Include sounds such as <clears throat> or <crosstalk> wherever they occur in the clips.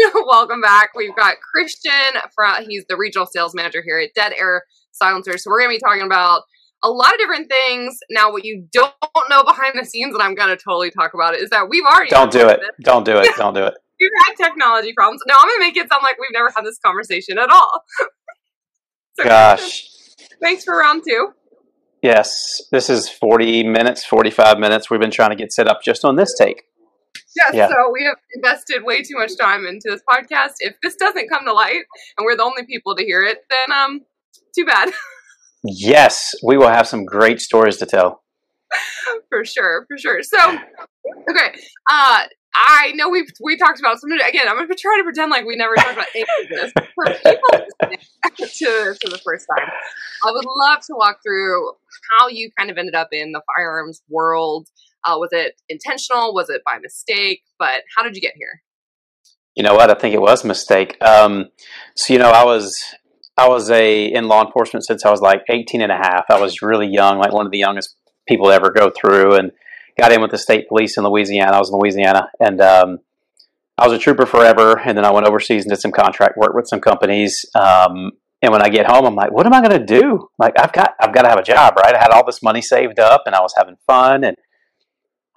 <laughs> Welcome back. We've got Christian from he's the regional sales manager here at Dead Air Silencer. So we're gonna be talking about a lot of different things. Now, what you don't know behind the scenes, and I'm gonna totally talk about it, is that we've already don't do it. Don't do it. <laughs> Don't do it. we've had technology problems. Now I'm gonna make it sound like we've never had this conversation at all. <laughs> so Gosh. Thanks for round two. Yes, this is 40 minutes, 45 minutes. We've been trying to get set up just on this take. Yes, yeah. so we have invested way too much time into this podcast. If this doesn't come to light and we're the only people to hear it, then um, too bad. <laughs> yes, we will have some great stories to tell. for sure, for sure. So, okay, uh, I know we've we talked about something again. I'm gonna try to pretend like we never talked about any of this. For people <laughs> to to the first time, I would love to walk through how you kind of ended up in the firearms world. Uh, was it intentional? Was it by mistake? But how did you get here? You know what? I think it was a mistake. Um, so you know, I was I was a in law enforcement since I was like 18 and a half. I was really young, like one of the youngest people to ever go through, and got in with the state police in Louisiana. I was in Louisiana, and um, I was a trooper forever. And then I went overseas and did some contract work with some companies. Um, and when I get home, I'm like, what am I going to do? Like, I've got, I've got to have a job, right? I had all this money saved up, and I was having fun, and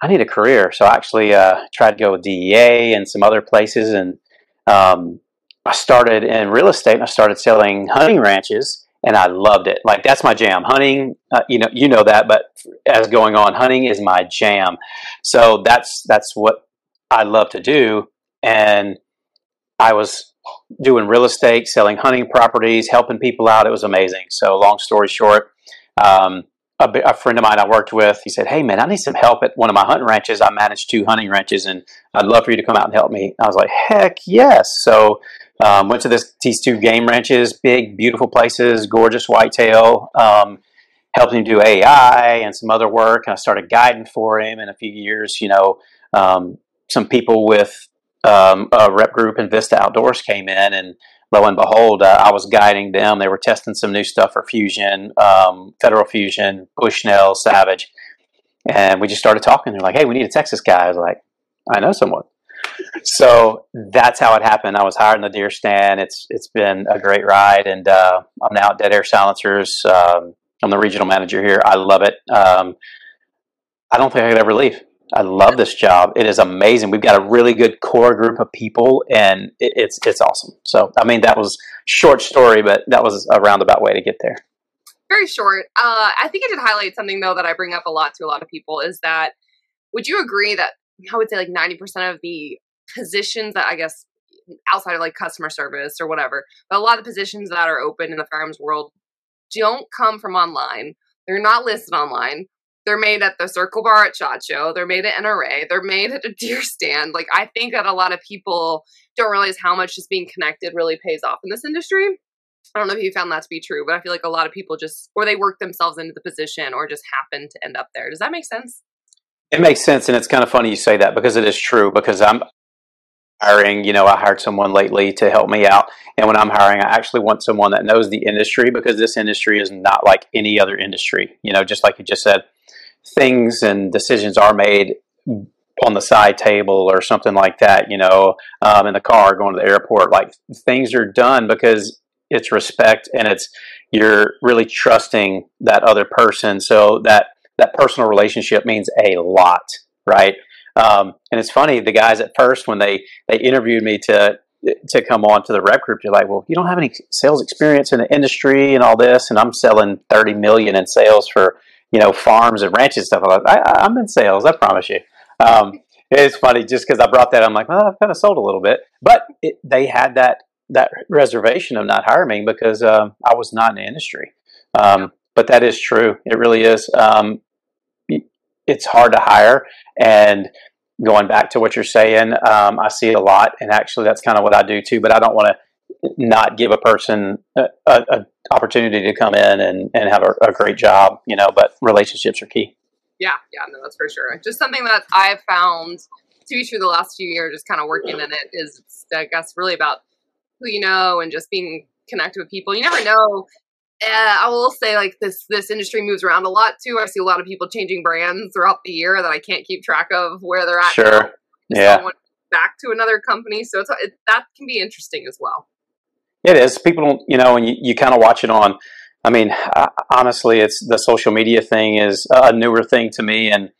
I need a career. So I actually uh, tried to go with DEA and some other places, and um, I started in real estate. And I started selling hunting ranches, and I loved it. Like that's my jam. Hunting, uh, you know, you know that, but as going on, hunting is my jam. So that's that's what I love to do, and I was doing real estate, selling hunting properties, helping people out. It was amazing. So long story short. Um, a, a, friend of mine I worked with, he said, "Hey man, I need some help at one of my hunting ranches. I manage two hunting ranches, and I'd love for you to come out and help me." I was like, "Heck yes!" So um, went to this, these two game ranches, big, beautiful places, gorgeous whitetail. Um, helped him do AI and some other work, and I started guiding for him. In a few years, you know, um, some people with um, a rep group and Vista Outdoors came in and lo and behold, uh, I was guiding them. They were testing some new stuff for Fusion, um, Federal Fusion, Bushnell, Savage. And we just started talking. They're like, hey, we need a Texas guy. I was like, I know someone. <laughs> so that's how it happened. I was hired in the deer stand. It's It's been a great ride. And uh, I'm now at Dead Air Silencers. Um, I'm the regional manager here. I love it. Um, I don't think I could ever leave. I love this job. It is amazing. We've got a really good core group of people, and it, it's it's awesome. So, I mean, that was short story, but that was a roundabout way to get there. Very short. Uh, I think it did highlight something though that I bring up a lot to a lot of people is that would you agree that I would say like ninety percent of the positions that I guess outside of like customer service or whatever, but a lot of the positions that are open in the firearms world don't come from online. They're not listed online they're made at the Circle Bar at SHOT Show. They're made at NRA. They're made at a deer stand. Like, I think that a lot of people don't realize how much just being connected really pays off in this industry. I don't know if you found that to be true, but I feel like a lot of people just, or they work themselves into the position or just happen to end up there. Does that make sense? It makes sense. And it's kind of funny you say that because it is true. Because I'm, hiring, you know, I hired someone lately to help me out. And when I'm hiring, I actually want someone that knows the industry because this industry is not like any other industry. You know, just like you just said, things and decisions are made on the side table or something like that, you know, um, in the car going to the airport. Like things are done because it's respect and it's you're really trusting that other person. So that that personal relationship means a lot, right? Um, and it's funny, the guys at first when they they interviewed me to to come on to the rep group, you're like, well, you don't have any sales experience in the industry and all this, and I'm selling 30 million in sales for you know, farms and ranches and stuff. I'm, like, I, am in sales, I promise you. Um, it's funny just because I brought that. I'm like, well, I've kind of sold a little bit, but it, they had that that reservation of not hiring me because um, I was not in the industry. Um, but that is true. It really is. Um, it's hard to hire, and going back to what you're saying, um, I see it a lot, and actually, that's kind of what I do too. But I don't want to not give a person a, a, a opportunity to come in and, and have a, a, great job, you know, but relationships are key. Yeah, yeah, no, that's for sure. Just something that I've found to be true the last few years, just kind of working in it is, I guess, really about who you know and just being connected with people. You never know. Uh, I will say, like this, this industry moves around a lot too. I see a lot of people changing brands throughout the year that I can't keep track of where they're at. Sure. Yeah. Back to another company, so it's it, that can be interesting as well. It is. People don't, you know, and you, you kind of watch it on. I mean, honestly, it's the social media thing is a newer thing to me, and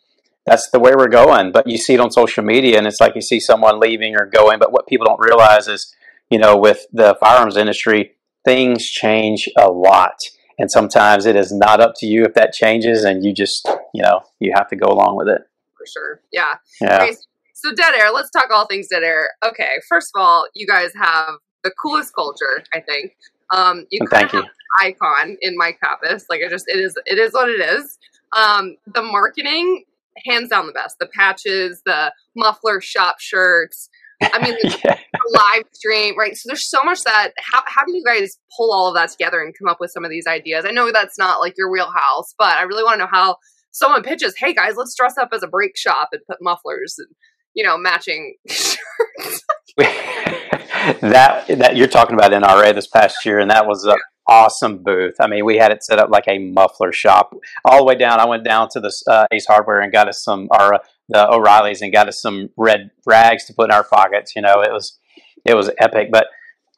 that's the way we're going. But you see it on social media, and it's like you see someone leaving or going. But what people don't realize is, you know, with the firearms industry, things change a lot, and sometimes it is not up to you if that changes, and you just, you know, you have to go along with it. For sure. Yeah. Yeah. Okay, so dead air. Let's talk all things dead air. Okay. First of all, you guys have the coolest culture, I think. Um, you thank you. icon in Mike Pappas. Like it just it is it is what it is. Um, the marketing, hands down the best. The patches, the muffler shop shirts. I mean, <laughs> yeah. the live stream, right? So there's so much that. How how do you guys pull all of that together and come up with some of these ideas? I know that's not like your wheelhouse, but I really want to know how someone pitches. Hey guys, let's dress up as a brake shop and put mufflers and you know matching <laughs> shirts. <laughs> that that you're talking about NRA this past year, and that was an awesome booth. I mean, we had it set up like a muffler shop all the way down. I went down to the uh, Ace Hardware and got us some our uh, the O'Reillys and got us some red rags to put in our pockets. You know, it was it was epic. But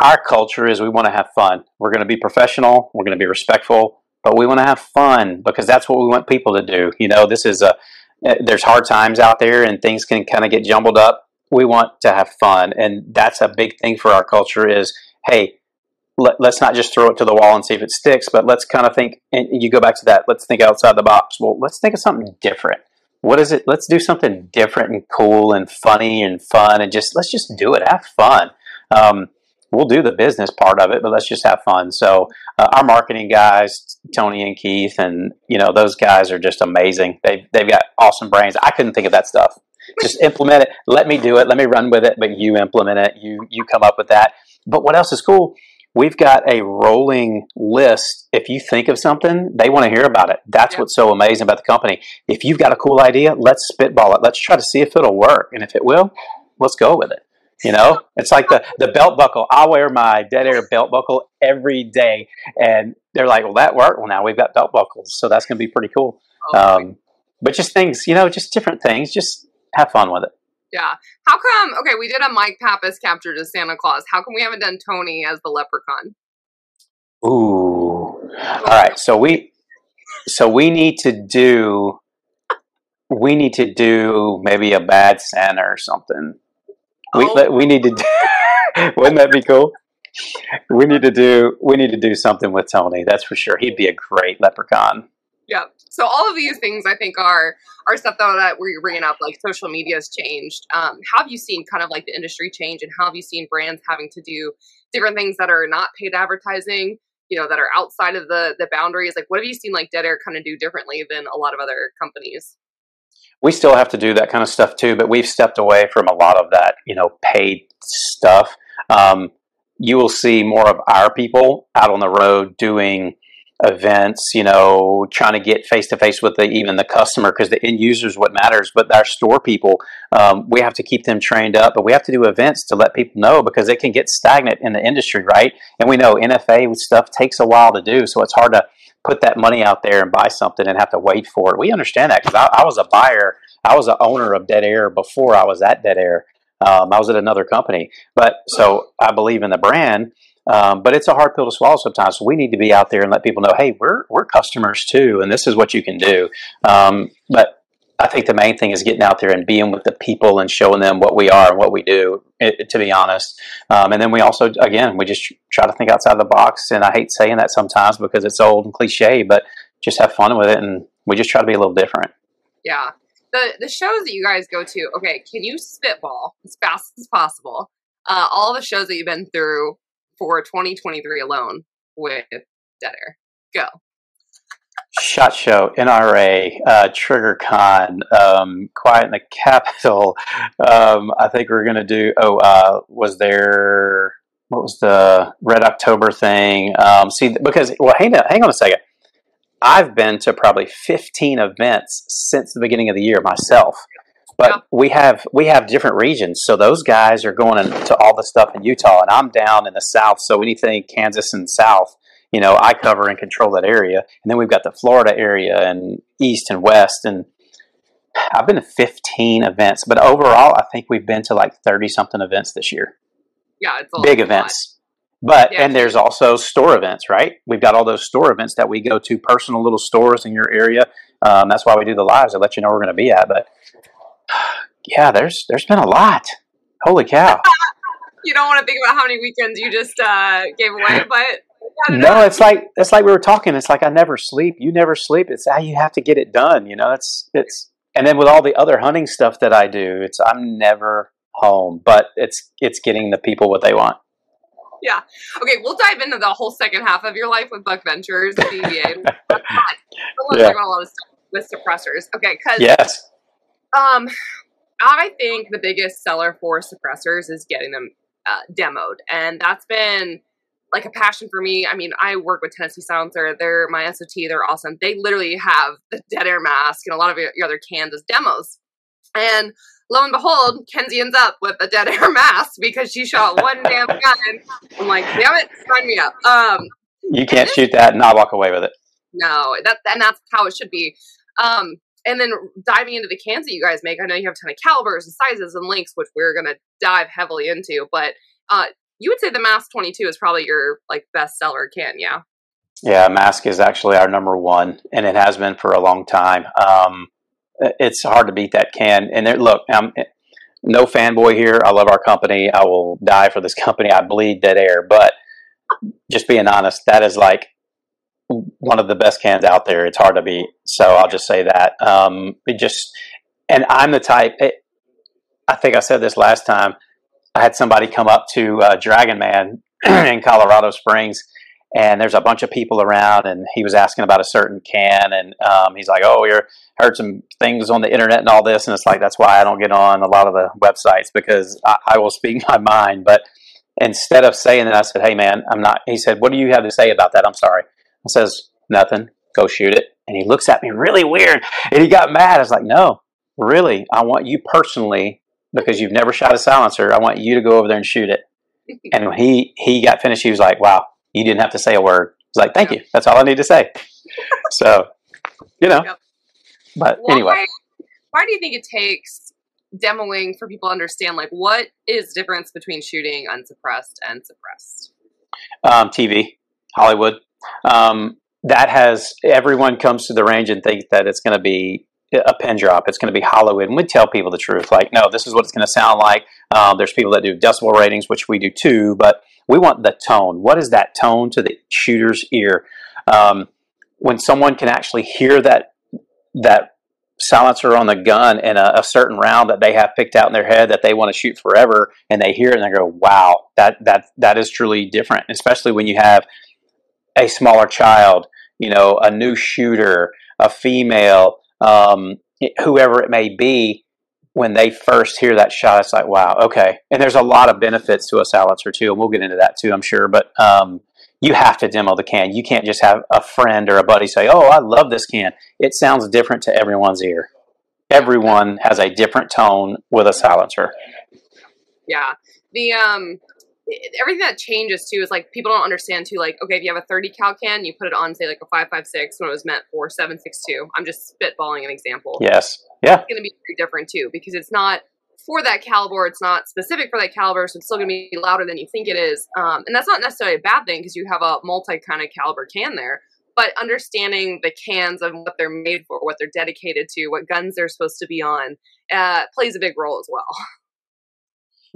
our culture is we want to have fun. We're going to be professional. We're going to be respectful, but we want to have fun because that's what we want people to do. You know, this is a there's hard times out there and things can kind of get jumbled up we want to have fun. And that's a big thing for our culture is hey let, us not just throw it to the wall and see if it sticks but let's kind of think and you go back to that let's think outside the box. Well let's think of something different. What is it? Let's do something different and cool and funny and fun and just let's just do it. Have fun. Um, we'll do the business part of it but let's just have fun. So uh, our marketing guys tony and keith and you know those guys are just amazing. They've, they've got awesome brains. I couldn't think of that stuff just implement it. Let me do it. Let me run with it. But you implement it. You you come up with that. But what else is cool? We've got a rolling list. If you think of something, they want to hear about it. That's what's so amazing about the company. If you've got a cool idea, let's spitball it. Let's try to see if it'll work. And if it will, let's go with it. You know, it's like the, the belt buckle. I wear my dead air belt buckle every day. And they're like, well, that worked. Well, now we've got belt buckles. So that's going to be pretty cool. Oh, um, but just things, you know, just different things. Just have fun with it. Yeah. How come? Okay, we did a Mike Pappas captured as Santa Claus. How come we haven't done Tony as the Leprechaun? Ooh. All right. So we, so we need to do, we need to do maybe a bad Santa or something. We oh. we need to. Do, <laughs> wouldn't that be cool? We need to do we need to do something with Tony. That's for sure. He'd be a great leprechaun. Yeah. So all of these things I think are are stuff though that you're bringing up like social media has changed. Um, have you seen kind of like the industry change, and how have you seen brands having to do different things that are not paid advertising? You know, that are outside of the the boundaries. Like, what have you seen like Dead Air kind of do differently than a lot of other companies? We still have to do that kind of stuff too, but we've stepped away from a lot of that, you know, paid stuff. Um, you will see more of our people out on the road doing events, you know, trying to get face to face with the, even the customer because the end user is what matters. But our store people, um, we have to keep them trained up, but we have to do events to let people know because it can get stagnant in the industry, right? And we know NFA stuff takes a while to do, so it's hard to put that money out there and buy something and have to wait for it. We understand that because I, I, was a buyer, I was an owner of Dead Air before I was at Dead Air. Um, I was at another company, but so I believe in the brand. Um, but it's a hard pill to swallow sometimes. So we need to be out there and let people know, hey, we're we're customers too, and this is what you can do. Um, but I think the main thing is getting out there and being with the people and showing them what we are and what we do. It, to be honest, um, and then we also, again, we just try to think outside the box. And I hate saying that sometimes because it's old and cliche, but just have fun with it, and we just try to be a little different. Yeah, the the shows that you guys go to. Okay, can you spitball as fast as possible? Uh, all the shows that you've been through for 2023 alone with Dead Air. Go. Shot Show, NRA, uh, TriggerCon, um, Quiet in the Capitol. Um, I think we're going to do. Oh, uh, was there what was the Red October thing? Um, see, because well, hang on, hang on a second. I've been to probably 15 events since the beginning of the year myself. But yeah. we have we have different regions, so those guys are going to all the stuff in Utah, and I'm down in the south. So anything Kansas and south, you know, I cover and control that area. And then we've got the Florida area and east and west, and I've been to 15 events, but overall, I think we've been to like 30 something events this year. Yeah, it's big events. But yeah, and there's also store events, right? We've got all those store events that we go to, personal little stores in your area. Um, that's why we do the lives to let you know we're going to be at. But yeah, there's there's been a lot. Holy cow! <laughs> you don't want to think about how many weekends you just uh, gave away, <laughs> but no, it's like it's like we were talking. It's like I never sleep. You never sleep. It's how you have to get it done. You know, it's it's and then with all the other hunting stuff that I do, it's I'm never home, but it's it's getting the people what they want. Yeah. Okay, we'll dive into the whole second half of your life with Buck Ventures. <laughs> Let's yeah. talk about a lot of stuff with suppressors. Okay, because yes, um, I think the biggest seller for suppressors is getting them uh, demoed, and that's been like a passion for me. I mean, I work with Tennessee Silencer. They're my SOT. They're awesome. They literally have the dead air mask and a lot of your, your other Kansas demos. And lo and behold, Kenzie ends up with a dead <laughs> air mask because she shot one damn <laughs> gun. I'm like, damn it, sign me up. Um, you can't shoot that and not walk away with it. No, that and that's how it should be. Um, and then diving into the cans that you guys make, I know you have a ton of calibers and sizes and links, which we're gonna dive heavily into. But uh, you would say the Mask 22 is probably your like best seller can, yeah? Yeah, Mask is actually our number one, and it has been for a long time. Um, it's hard to beat that can. And there, look, I'm no fanboy here. I love our company. I will die for this <laughs> company. I bleed dead air, but just being honest, that is like one of the best cans out there. It's hard to beat. So I'll just say that. Um, it just, and I'm the type. It, I think I said this last time. I had somebody come up to uh, Dragon Man <clears throat> in Colorado Springs, and there's a bunch of people around, and he was asking about a certain can, and um, he's like, "Oh, you're heard some things on the internet and all this," and it's like that's why I don't get on a lot of the websites because I, I will speak <laughs> my mind, but instead of saying that, I said, "Hey, man, I'm not." He said, "What do you have to say about that?" I'm sorry says, Nothing. Go shoot it. And he looks at me really weird and he got mad. I was like, No, really, I want you personally, because you've never shot a silencer, I want you to go over there and shoot it. <laughs> and when he, he got finished, he was like, Wow, you didn't have to say a word. I was like, Thank you. That's all I need to say. <laughs> so, you know. Yep. But why, anyway. Why do you think it takes demoing for people to understand like what is the difference between shooting unsuppressed and suppressed? Um, TV, Hollywood. Um, that has everyone comes to the range and thinks that it's going to be a pin drop. It's going to be Hollywood. And we tell people the truth. Like, no, this is what it's going to sound like. Um, there's people that do decibel ratings, which we do too, but we want the tone. What is that tone to the shooter's ear? Um, when someone can actually hear that that silencer on the gun in a, a, certain round that they have picked out in their head that they want to shoot forever, and they hear it and they go, "Wow, that that that is truly different." Especially when you have a smaller child, you know, a new shooter, a female, um, whoever it may be, when they first hear that shot, it's like, wow, okay. And there's a lot of benefits to a silencer too, and we'll get into that too, I'm sure. But um, you have to demo the can. You can't just have a friend or a buddy say, "Oh, I love this can." It sounds different to everyone's ear. Everyone has a different tone with a silencer. Yeah. The um everything that changes too is like people don't understand too. Like, okay, if you have a 30 cal can, you put it on say like a 556 when it was meant for 762. I'm just spitballing an example. Yes. Yeah. It's going to be very different too because it's not for that caliber. It's not specific for that caliber, so it's still going to be louder than you think it is. Um, and that's not necessarily a bad thing because you have a multi kind of caliber can there. But understanding the cans and what they're made for, what they're dedicated to, what guns they're supposed to be on, uh, plays a big role as well. <laughs>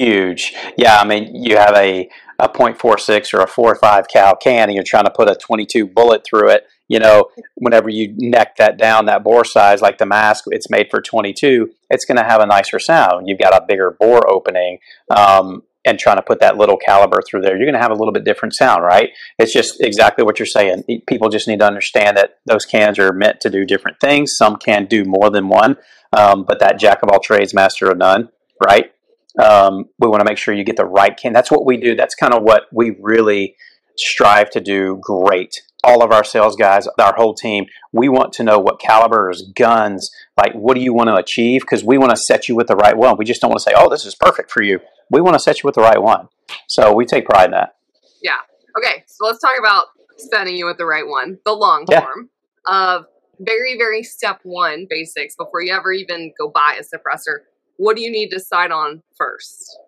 huge. Yeah, I mean, you have a, a .46 or a 4.5 cal can, and you're trying to put a 22 bullet through it. You know, whenever you neck that down, that bore size, like the mask, it's made for 22. It's going to have a nicer sound. You've got a bigger bore opening, um, and trying to put that little caliber through there, you're going to have a little bit different sound, right? It's just exactly what you're saying. People just need to understand that those cans are meant to do different things. Some can do more than one, um, but that jack of all trades, master of none, right? Um, we want to make sure you get the right can. That's what we do. That's kind of what we really strive to do great. All of our sales guys, our whole team, we want to know what calibers, guns, like what do you want to achieve? Because we want to set you with the right one. We just don't want to say, oh, this is perfect for you. We want to set you with the right one. So we take pride in that. Yeah. Okay. So let's talk about setting you with the right one, the long Yeah. form of very, very step one basics before you ever even go buy a suppressor. What do you need to decide on first?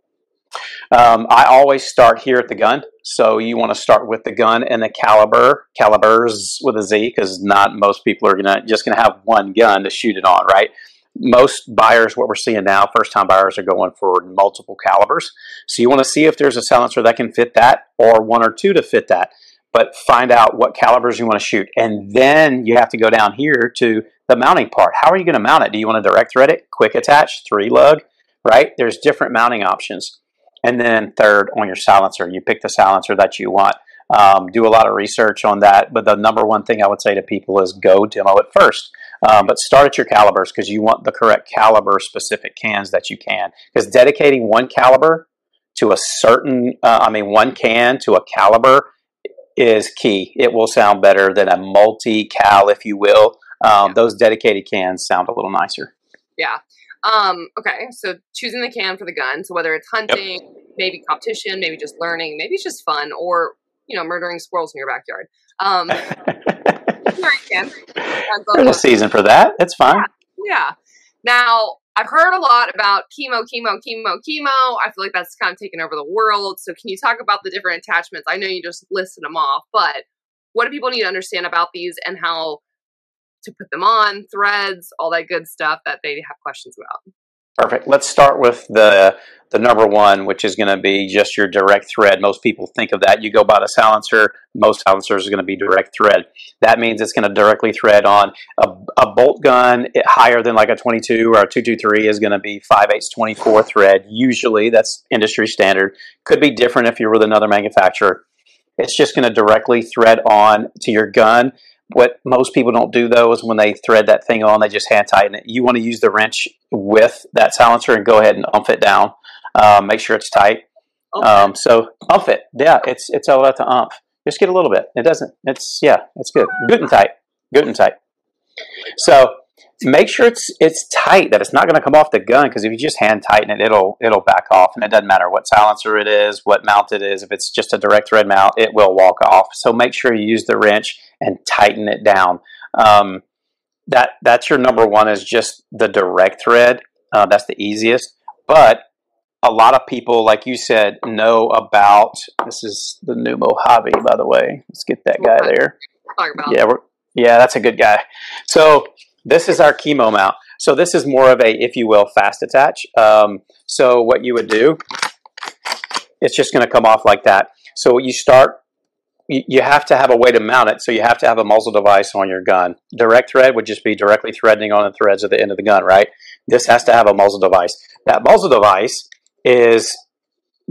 Um, I always start here at the gun. So you want to start with the gun and the caliber, calibers with a Z, because not most people are gonna just gonna have one gun to shoot it on, right? Most buyers, what we're seeing now, first time buyers are going for multiple calibers. So you want to see if there's a silencer that can fit that or one or two to fit that. But find out what calibers you want to shoot. And then you have to go down here to the mounting part. How are you going to mount it? Do you want to direct thread it, quick attach, three lug, right? There's different mounting options. And then third, on your silencer, you pick the silencer that you want. Um, do a lot of research on that. But the number one thing I would say to people is go demo it first. Um, but start at your calibers because you want the correct caliber specific cans that you can. Because dedicating one caliber to a certain, uh, I mean, one can to a caliber is key. It will sound better than a multi cal, if you will. Um, Yeah. Those dedicated cans sound a little nicer. Yeah. Um, okay, so choosing the can for the gun. So whether it's hunting, maybe competition, maybe just learning, maybe it's just fun, or you know, murdering squirrels in your backyard. Um. <laughs> There's a season for that. It's fine. Yeah. Now, I've heard a lot about KeyMo, KeyMo, KeyMo, KeyMo. I feel like that's kind of taken over the world. So, can you talk about the different attachments? I know you just listed them off, but what do people need to understand about these and how to put them on, threads, all that good stuff that they have questions about? Perfect. Let's start with the the number one, which is going to be just your direct thread. Most people think of that. You go buy a silencer. Most silencers are going to be direct thread. That means it's going to directly thread on a, a bolt gun it, higher than like a 22 or a 223 is going to be 5 8 24 thread. Usually, that's industry standard. Could be different if you're with another manufacturer. It's just going to directly thread on to your gun. What most people don't do though is when they thread that thing on, they just hand tighten it. You want to use the wrench with that silencer and go ahead and umph it down. Um, make sure it's tight. Okay. Um, so umph it. Yeah, it's it's all about the umph. Just get a little bit. It doesn't. It's yeah, it's good. Good and tight. Good and tight. So make sure it's it's tight. That it's not going to come off the gun because if you just hand tighten it, it'll it'll back off, and it doesn't matter what silencer it is, what mount it is. If it's just a direct thread mount, it will walk off. So make sure you use the wrench and tighten it down. Um, that that's your number one is just the direct thread. Uh, that's the easiest, but a lot of people, like you said, know about. This is the new Mojave, by the way. Let's get that guy there. Yeah, we're, yeah, that's a good guy. So this is our KeyMo mount. So this is more of a, if you will, fast attach. Um, so what you would do, it's just going to come off like that. So you start. You you have to have a way to mount it, so you have to have a muzzle device on your gun. Direct thread would just be directly threading on the threads at the end of the gun, right? This has to have a muzzle device. That muzzle device is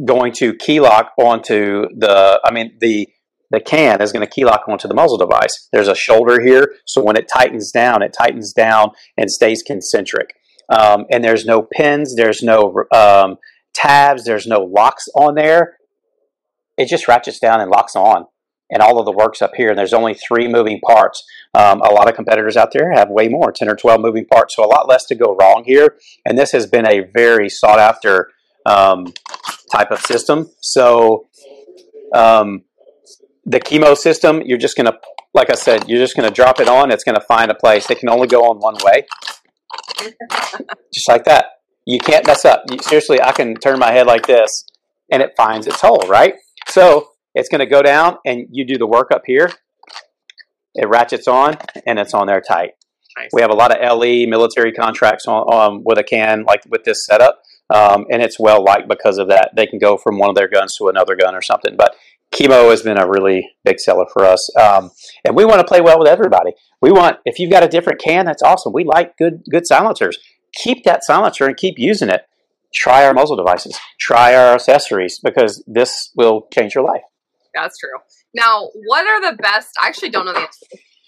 going to key lock onto the. I mean the the can is going to key lock onto the muzzle device. There's a shoulder here, so when it tightens down, it tightens down and stays concentric. Um, and there's no pins, there's no um, tabs, there's no locks on there. It just ratchets down and locks on, and all of the work's up here. And there's only three moving parts. Um, a lot of competitors out there have way more, 10 or 12 moving parts, so a lot less to go wrong here. And this has been a very sought after um, type of system. So, um, the KeyMo system, you're just going to, like I said, you're just going to drop it on. It's going to find a place. It can only go on one way, just like that. You can't mess up. You, seriously, I can turn my head like this, and it finds its hole, right? So it's going to go down, and you do the work up here. It ratchets on, and it's on there tight. Nice. We have a lot of LE military contracts on, um, with a can like with this setup, um, and it's well liked because of that. They can go from one of their guns to another gun or something. But KeyMo has been a really big seller for us, um, and we want to play well with everybody. We want if you've got a different can, that's awesome. We like good good silencers. Keep that silencer and keep using it. Try our muzzle devices. Try our accessories because this will change your life. That's true. Now, what are the best? I actually don't know the answer.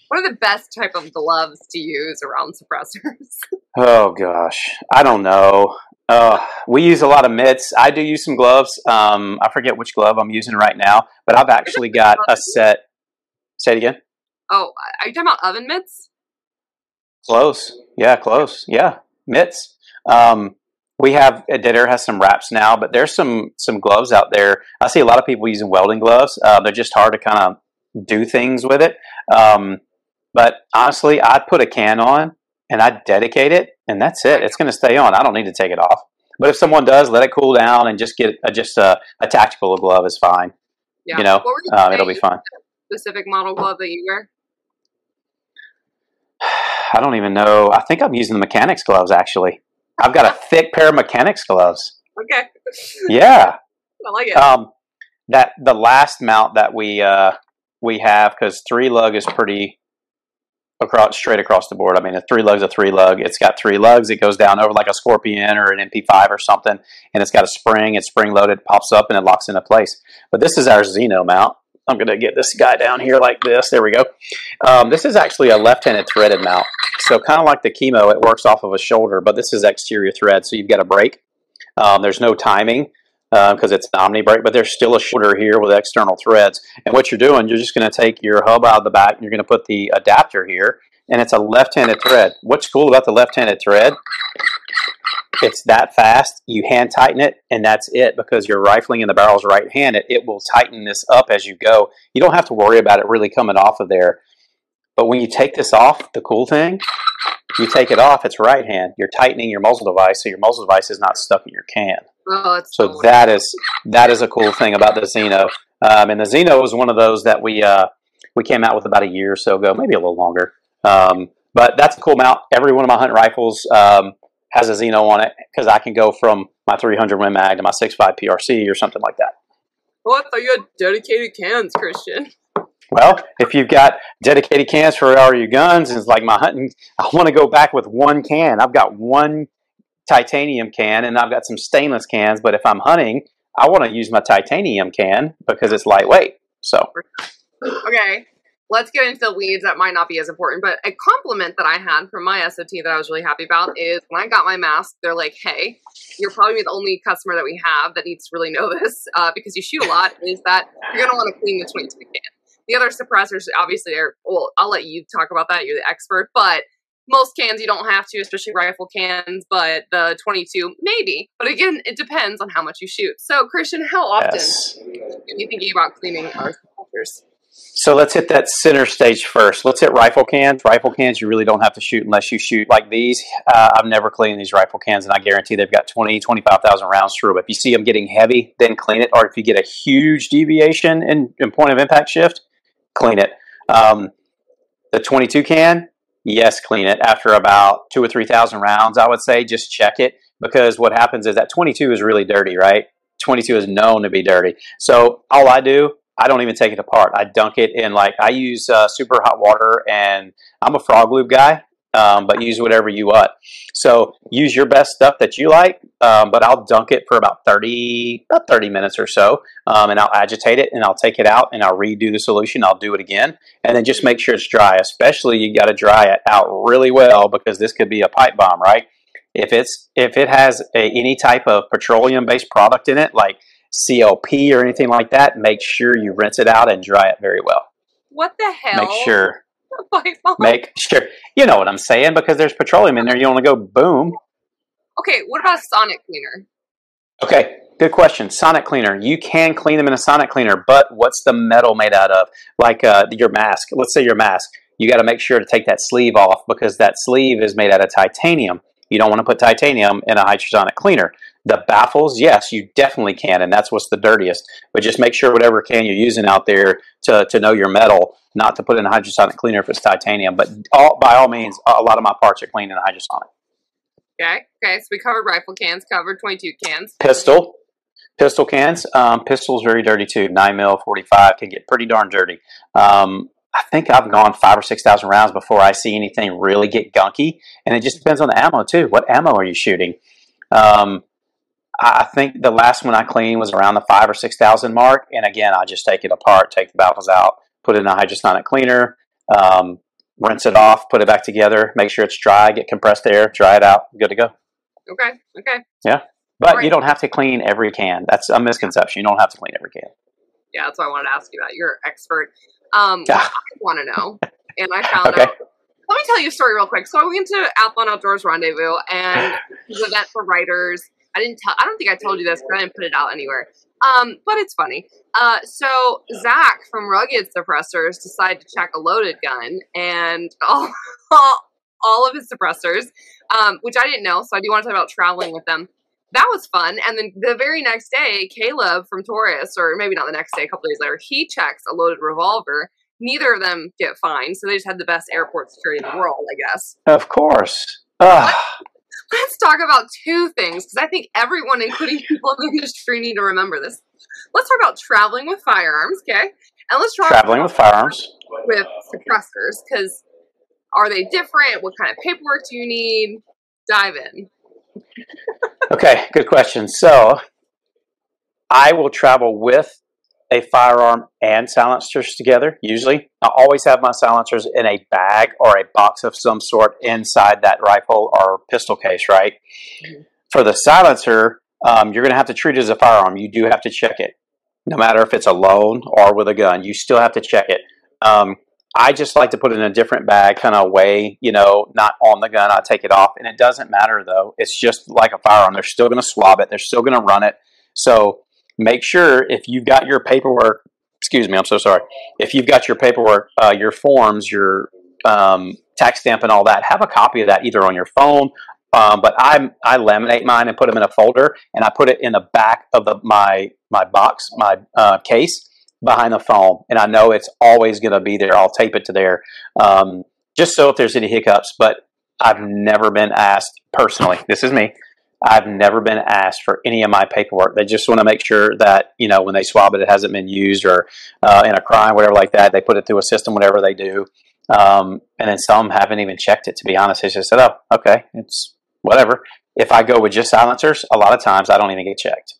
What are the best type of gloves to use around suppressors? <laughs> Oh gosh, I don't know. Uh, we use a lot of mitts. I do use some gloves. Um, I forget which glove I'm using right now, but I've actually got a set. <laughs> Say it again. Oh, are you talking about oven mitts? Close. Yeah, close. Yeah, mitts. Um, we have Editor has some wraps now, but there's some some gloves out there. I see a lot of people using welding gloves. Uh, they're just hard to kind of do things with it. Um, but honestly, I'd put a can on and I'd dedicate it, and that's it. It's going to stay on. I don't need to take it off. But if someone does, let it cool down and just get a, just a, a tactical glove is fine. Yeah. You know, you um, it'll be fine. Specific model glove that you wear? I don't even know. I think I'm using the mechanics gloves actually. I've got a thick pair of mechanics gloves. Okay. Yeah. <laughs> I like it. Um, that the last mount that we uh, we have because three lug is pretty across straight across the board. I mean, a three lug's a three lug. It's got three lugs. It goes down over like a Scorpion or an MP5 or something, and it's got a spring. It's spring loaded, pops up, and it locks into place. But this is our Xeno mount. I'm going to get this guy down here like this. There we go. Um, this is actually a left-handed threaded mount. So kind of like the KeyMo, it works off of a shoulder, but this is exterior thread. So you've got a break. Um, there's no timing Um, because it's an omni brake, but there's still a shoulder here with external threads. And what you're doing, you're just going to take your hub out of the back and you're going to put the adapter here, and it's a left-handed thread. What's cool about the left-handed thread? It's that fast. You hand tighten it, and that's it. Because you're rifling in the barrel's right-handed, it will tighten this up as you go. You don't have to worry about it really coming off of there. But when you take this off, the cool thing, you take it off, it's right hand. You're tightening your muzzle device, so your muzzle device is not stuck in your can. Oh, So that is that is a cool thing about the Xeno. Um, and the Xeno was one of those that we uh, we came out with about a year or so ago, maybe a little longer. Um, but that's a cool mount. Every one of my hunting rifles um, has a Xeno on it because I can go from my 300 Win Mag to my 6.5 PRC or something like that. Well, I thought you had dedicated cans, Christian. Well, if you've got dedicated cans for all your guns, it's like my hunting, I want to go back with one can. I've got one titanium can and I've got some stainless cans, but if I'm hunting, I want to use my titanium can because it's lightweight. So, Okay, let's get into the weeds. That might not be as important, but a compliment that I had from my SOT that I was really happy about is when I got my mask, they're like, "Hey, you're probably the only customer that we have that needs to really know <laughs> this uh, because you shoot a lot. Is that you're gonna want to clean the 22 can. The other suppressors, obviously, are well. I'll let you talk about that. You're the expert, but most cans you don't have to, especially rifle cans. But the 22, maybe. But again, it depends on how much you shoot. So, Christian, how often yes. are you thinking about cleaning our suppressors? So let's hit that center stage first. Let's hit rifle cans. Rifle cans, you really don't have to shoot unless you shoot like these. Uh, I've never cleaned these rifle cans, and I guarantee they've got 20, 25,000 rounds through. If you see them getting heavy, then clean it. Or if you get a huge deviation in, in point of impact shift, clean it. Um, the 22 can, yes, clean it. After about two or 3,000 rounds, I would say just check it because what happens is that 22 is really dirty, right? 22 is known to be dirty. So all I do, I don't even take it apart. I dunk it in like I use uh, super hot water, and I'm a FrogLube guy. Um, but use whatever you want. So use your best stuff that you like. Um, but I'll dunk it for about thirty, about thirty minutes or so, um, and I'll agitate it, and I'll take it out, and I'll redo the solution. I'll do it again, and then just make sure it's dry. Especially you got to dry it out really well because this could be a pipe bomb, right? If it's if it has a, any type of petroleum based product in it, like CLP or anything like that, make sure you rinse it out and dry it very well. What the hell? Make sure, <laughs> Make sure. You know what I'm saying? Because there's petroleum in there. You only go boom. Okay, what about a sonic cleaner? Okay, good question. Sonic cleaner. You can clean them in a sonic cleaner, but what's the metal made out of? Like uh, your mask. Let's say your mask. You got to make sure to take that sleeve off because that sleeve is made out of titanium. You don't want to put titanium in a hydrosonic cleaner. The baffles, yes, you definitely can, and that's what's the dirtiest. But just make sure whatever can you're using out there to, to know your metal, not to put in a hydrosonic cleaner if it's titanium. But all, by all means, a lot of my parts are cleaned in a hydrosonic. Okay, okay, so we covered rifle cans, covered 22 cans. Pistol, pistol cans. Um, pistol's very dirty too. Nine mil, forty five can get pretty darn dirty. Um, I think I've gone five or six thousand rounds before I see anything really get gunky, and it just depends on the ammo too. What ammo are you shooting? Um, I think the last one I cleaned was around the five or six thousand mark, and again, I just take it apart, take the baffles out, put it in a hydrosonic cleaner, um, rinse it off, put it back together, make sure it's dry, get compressed air, dry it out, good to go. Okay. Okay. Yeah, but Right. you don't have to clean every can. That's a misconception. You don't have to clean every can. Yeah, that's what I wanted to ask you about. You're an expert. Um, Ah. I want to know, and I found Okay. out. Let me tell you a story real quick. So I went to Athlon Outdoors Rendezvous, and <sighs> an event for writers. I didn't tell. I don't think I told you this, but I didn't put it out anywhere. Um, but it's funny. Uh, so Zach from Rugged Suppressors decided to check a loaded gun, and <laughs> all, all of his suppressors, um, which I didn't know. So I do want to talk about traveling with them that was fun. And then the very next day, Caleb from Taurus, or maybe not the next day, a couple days later, he checks a loaded revolver. Neither of them get fined, so they just had the best airport security in the world, I guess. Of course. Ugh. Let's talk about two things because I think everyone, including <laughs> people in the industry, need to remember this. Let's talk about traveling with firearms, okay? And let's talk Traveling with firearms. with suppressors because are they different? What kind of paperwork do you need? Dive in. <laughs> Okay, good question. So, I will travel with a firearm and silencers together. Usually, I always have my silencers in a bag or a box of some sort inside that rifle or pistol case. Right. Mhm. For the silencer, um, you're going to have to treat it as a firearm. You do have to check it, no matter if it's alone or with a gun. You still have to check it. Um, I just like to put it in a different bag, kind of way, you know, not on the gun. I take it off, and it doesn't matter though. It's just like a firearm. They're still going to swab it. They're still going to run it. So make sure if you've got your paperwork. Excuse me, I'm so sorry. If you've got your paperwork, uh, your forms, your um, tax stamp, and all that, have a copy of that either on your phone. Um, but I I laminate mine and put them in a folder, and I put it in the back of the my my box, my uh, case behind the phone, and I know it's always going to be there. I'll tape it to there, um, just so if there's any hiccups. But I've never been asked personally. This is me. I've never been asked for any of my paperwork. They just want to make sure that you know when they swab it, it hasn't been used or uh, in a crime, whatever like that. They put it through a system, whatever they do. Um, and then some haven't even checked it. To be honest, they just said, "Oh, okay, it's whatever." If I go with just silencers, a lot of times I don't even get checked.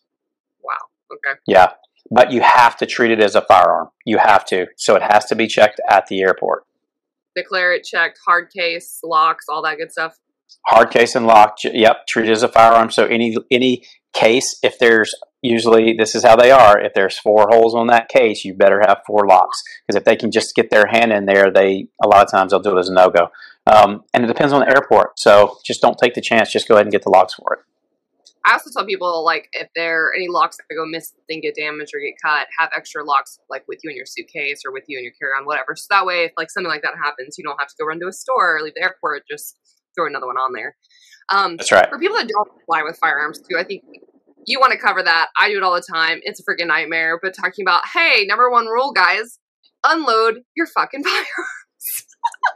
Wow. Okay. Yeah, but you have to treat it as a firearm. You have to. So it has to be checked at the airport. Declare it checked, hard case, locks, all that good stuff. Hard case and lock. Yep, treat it as a firearm. So any any case, if there's usually this is how they are. If there's four holes on that case, you better have four locks because if they can just get their hand in there, they a lot of times they'll do it as a no go. Um, and it depends on the airport. So just don't take the chance. Just go ahead and get the locks for it. I also tell people like if there are any locks that go missing, get damaged, or get cut, have extra locks like with you in your suitcase or with you in your carry-on, whatever. So that way, if like something like that happens, you don't have to go run to a store or leave the airport. Just throw another one on there. Um, That's right. for people that don't fly with firearms too, I think you want to cover that. I do it all the time. It's a freaking nightmare. But talking about, hey, number one rule, guys, unload your fucking <laughs> firearms.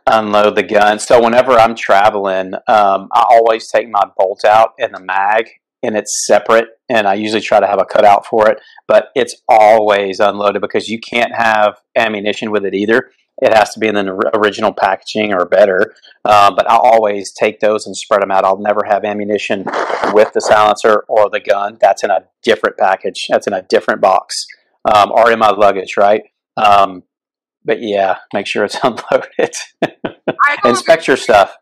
unload the gun. So whenever I'm traveling, um, I always take my bolt out in the mag, and it's separate. And I usually try to have a cutout for it, but it's always unloaded because you can't have ammunition with it either. It has to be in the original packaging or better. Um, but I'll always take those and spread them out. I'll never have ammunition with the silencer or the gun. That's in a different package. That's in a different box um, or in my luggage, right? Um, but yeah, make sure it's <laughs> unloaded. Inspect your stuff.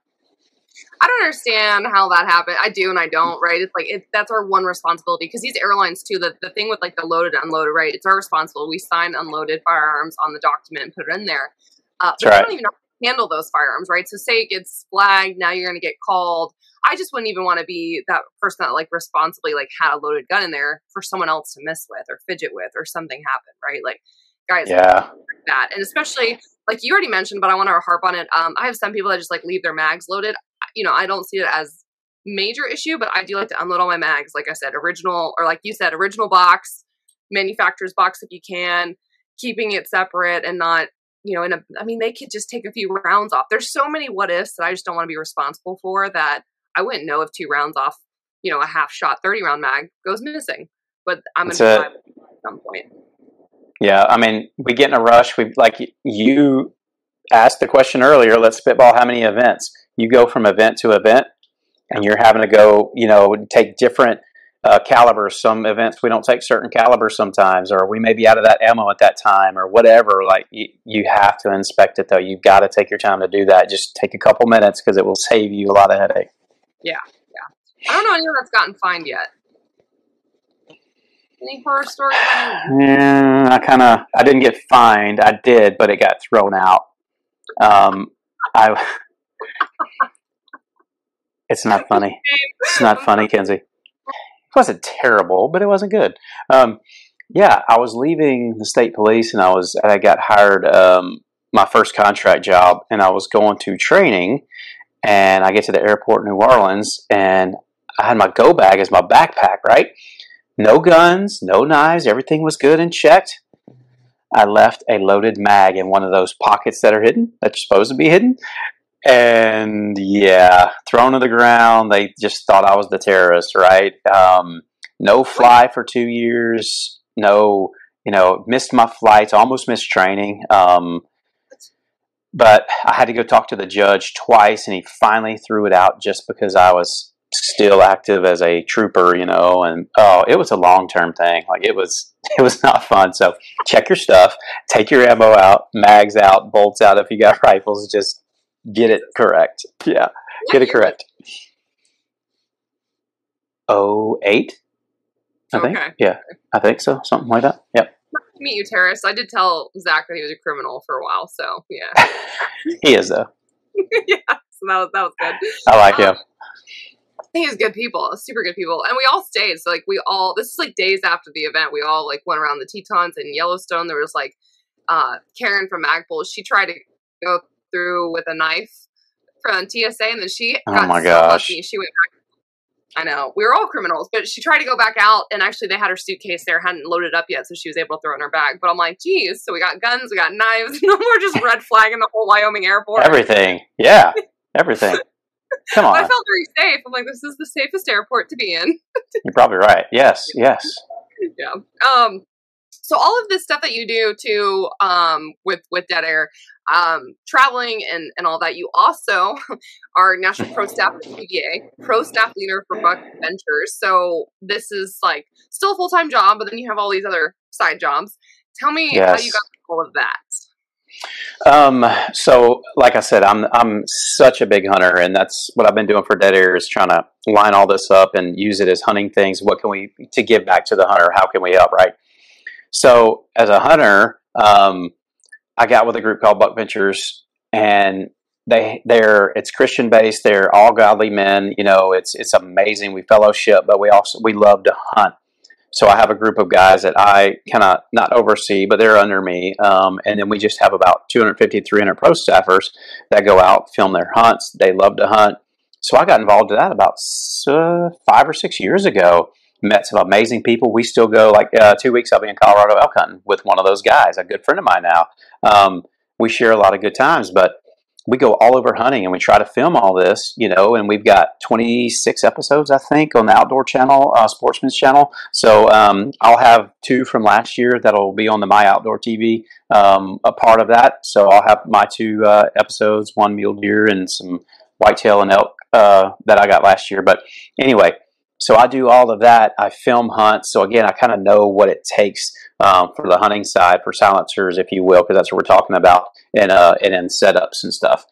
I don't understand how that happened. I do and I don't, right? It's like it, that's our one responsibility because these airlines too. The the thing with like the loaded unloaded, right? It's our responsibility. We sign unloaded firearms on the document and put it in there. Uh, but right. we don't even know how to handle those firearms, right? So say it gets flagged, now you're going to get called. I just wouldn't even want to be that person that like responsibly like had a loaded gun in there for someone else to mess with or fidget with or something happen, right? Like guys, Yeah. that. And especially like you already mentioned, but I want to harp on it. Um, I have some people that just like leave their mags loaded. You know, I don't see it as major issue, but I do like to unload all my mags. Like I said, original or like you said, original box, manufacturer's box if you can, keeping it separate and not, you know, in a. I mean, they could just take a few rounds off. There's so many what ifs that I just don't want to be responsible for that I wouldn't know if two rounds off, you know, a half shot, thirty round mag goes missing. But I'm That's gonna it. at some point. Yeah. I mean, we get in a rush. We like you asked the question earlier. Let's spitball how many events. You go from event to event, and you're having to go. You know, take different uh, calibers. Some events we don't take certain calibers sometimes, or we may be out of that ammo at that time, or whatever. Like you, you have to inspect it though. You've got to take your time to do that. Just take a couple minutes because it will save you a lot of headache. Yeah, yeah. I don't know anyone that's gotten fined yet. Any horror stories? Yeah, I kind of I didn't get fined. I did, but it got thrown out. Um, I. It's not funny. It's not funny, <laughs> Kenzie. It wasn't terrible, but it wasn't good. Um, yeah, I was leaving the state police, and I was I got hired um, my first contract job, and I was going to training, and I get to the airport in New Orleans, and I had my go bag as my backpack, right? No guns, no knives, everything was good and checked. I left a loaded mag in one of those pockets that are hidden, that you're supposed to be hidden. And yeah, thrown to the ground. They just thought I was the terrorist, right? Um, no fly for two years. No, you know, missed my flights, almost missed training. Um, but I had to go talk to the judge twice, and he finally threw it out just because I was still active as a trooper, you know. And oh, it was a long term thing. Like it was, <laughs> it was not fun. So check your stuff, take your ammo out, mags out, bolts out. If you got <laughs> rifles, just get it correct. Yeah, get it correct. Oh eight, I think. Okay. Yeah, I think so. Something like that. Yep. Meet you, terrorist. I did tell Zach that he was a criminal for a while, so yeah, <laughs> He is though. <laughs> yeah. So that was that was good. I like Um, him. He's good people, super good people, and we all stayed. So like we all, this is like days after the event. We all like went around the Tetons and Yellowstone. There was like uh Karen from Magpul. She tried to go through with a knife from TSA, and then she Oh got my so gosh. lucky. She went back. I know we were all criminals, but she tried to go back out, and actually they had her suitcase there, hadn't loaded up yet, so she was able to throw it in her bag. But I'm like, geez, so we got guns, we got knives, <laughs> no more just red flagging the whole Wyoming airport. Everything. Yeah, everything. <laughs> Come But I felt very safe. I'm like, this is the safest airport to be in. You're probably right. Yes, <laughs> yes. yeah. Um. So all of this stuff that you do to um with with Dead Air, um, traveling and and all that, you also <laughs> are national pro staff at CVA, pro staff leader for Buck Ventures. So this is like still a full time job, but then you have all these other side jobs. Tell me how you got all of that. Um, so like I said, I'm I'm such a big hunter, and that's what I've been doing for Dead Air is trying to line all this up and use it as hunting things. What can we to give back to the hunter? How can we help? Right. So as a hunter, um, I got with a group called Buck Ventures, and they they're it's Christian based. They're all godly men. You know, it's it's amazing. We fellowship, but we also we love to hunt. So I have a group of guys that I of not oversee, but they're under me. Um, and then we just have about 250, 300 pro staffers that go out, film their hunts. They love to hunt. So I got involved in that about uh, five or six years ago. Met some amazing people. We still go like uh, two weeks. I'll be in Colorado elk hunting with one of those guys, a good friend of mine now. Um, we share a lot of good times, but we go all over hunting and we try to film all this, you know, and we've got 26 episodes, I think, on the Outdoor Channel, uh, Sportsman's Channel. So um, I'll have two from last year that'll be on the My Outdoor TV, um, a part of that. So I'll have my two uh, episodes, one mule deer and some whitetail and elk uh, that I got last year. But anyway, so I do all of that. I film hunts. So again, I kind of know what it takes um, for the hunting side, for silencers, if you will, because that's what we're talking about, and uh, and in setups and stuff.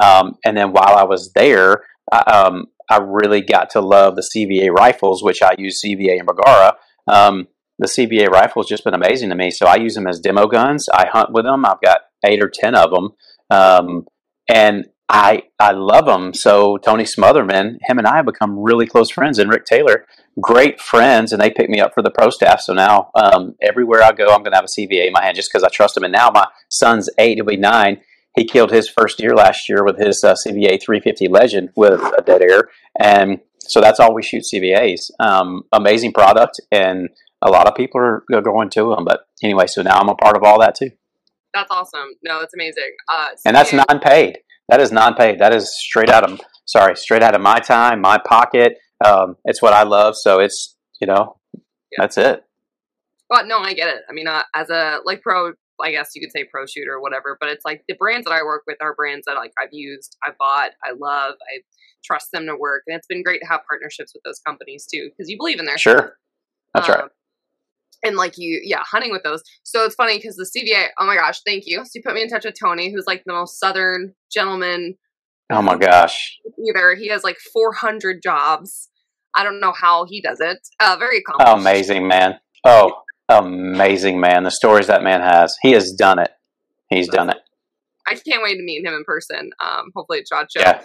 Um, and then while I was there, I, um, I really got to love the CVA rifles, which I use CVA and Bergara. Um, the CVA rifle has just been amazing to me. So I use them as demo guns. I hunt with them. I've got eight or ten of them, um, and I I love them. So Tony Smotherman, him and I have become really close friends, and Rick Taylor, great friends, and they picked me up for the pro staff. So now um, everywhere I go, I'm going to have a CVA in my hand just because I trust them. And now my son's eight; he'll be nine. He killed his first deer last year with his uh, CVA 350 Legend with a dead air, and so that's all we shoot CVAs. Um, amazing product, and a lot of people are are going to them. But anyway, so now I'm a part of all that too, That's awesome. No, that's amazing. Uh, and that's non-paid. That is non-paid. That is straight out of sorry, straight out of my time, my pocket. Um, it's what I love, so it's you know Yeah. that's it. But no, I get it. I mean, uh, as a like pro, I guess you could say pro shooter or whatever. But it's like the brands that I work with are brands that like I've used, I bought, I love, I trust them to work, and it's been great to have partnerships with those companies too because you believe in their stuff. Sure, that's right. And like you, yeah, hunting with those. So it's funny because the CVA. Oh my gosh, thank you. So you put me in touch with Tony, who's like the most southern gentleman Oh my gosh, either. He has like 400 jobs. I don't know how he does it. Uh, very accomplished. Amazing man. Oh, amazing man. The stories that man has. He has done it. He's done it. I can't wait to meet him in person. Um, hopefully at SHOT Show. Yeah.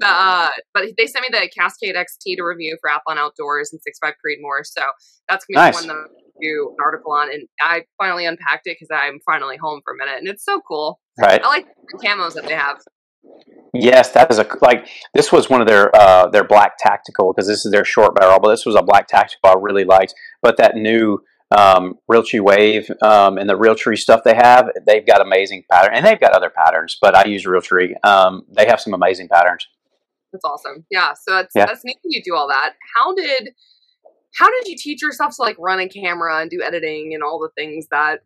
The, uh, but they sent me the Cascade XT to review for Athlon Outdoors and Six Five Creedmoor. So that's gonna be Nice. one that I do an article on. And I finally unpacked it because I'm finally home for a minute, and it's so cool. Right. I like the camos that they have. Yes, that is a like. This was one of their uh, their black tactical because this is their short barrel, but this was a black tactical I really liked. But that new um, Realtree Wave um, and the Realtree stuff they have, they've got amazing pattern, and they've got other patterns. But I use Realtree. Um, they have some amazing patterns. That's awesome. Yeah. So that's Yeah. that's neat that you do all that. How did how did you teach yourself to like run a camera and do editing and all the things that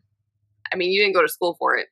I mean, you didn't go to school for it.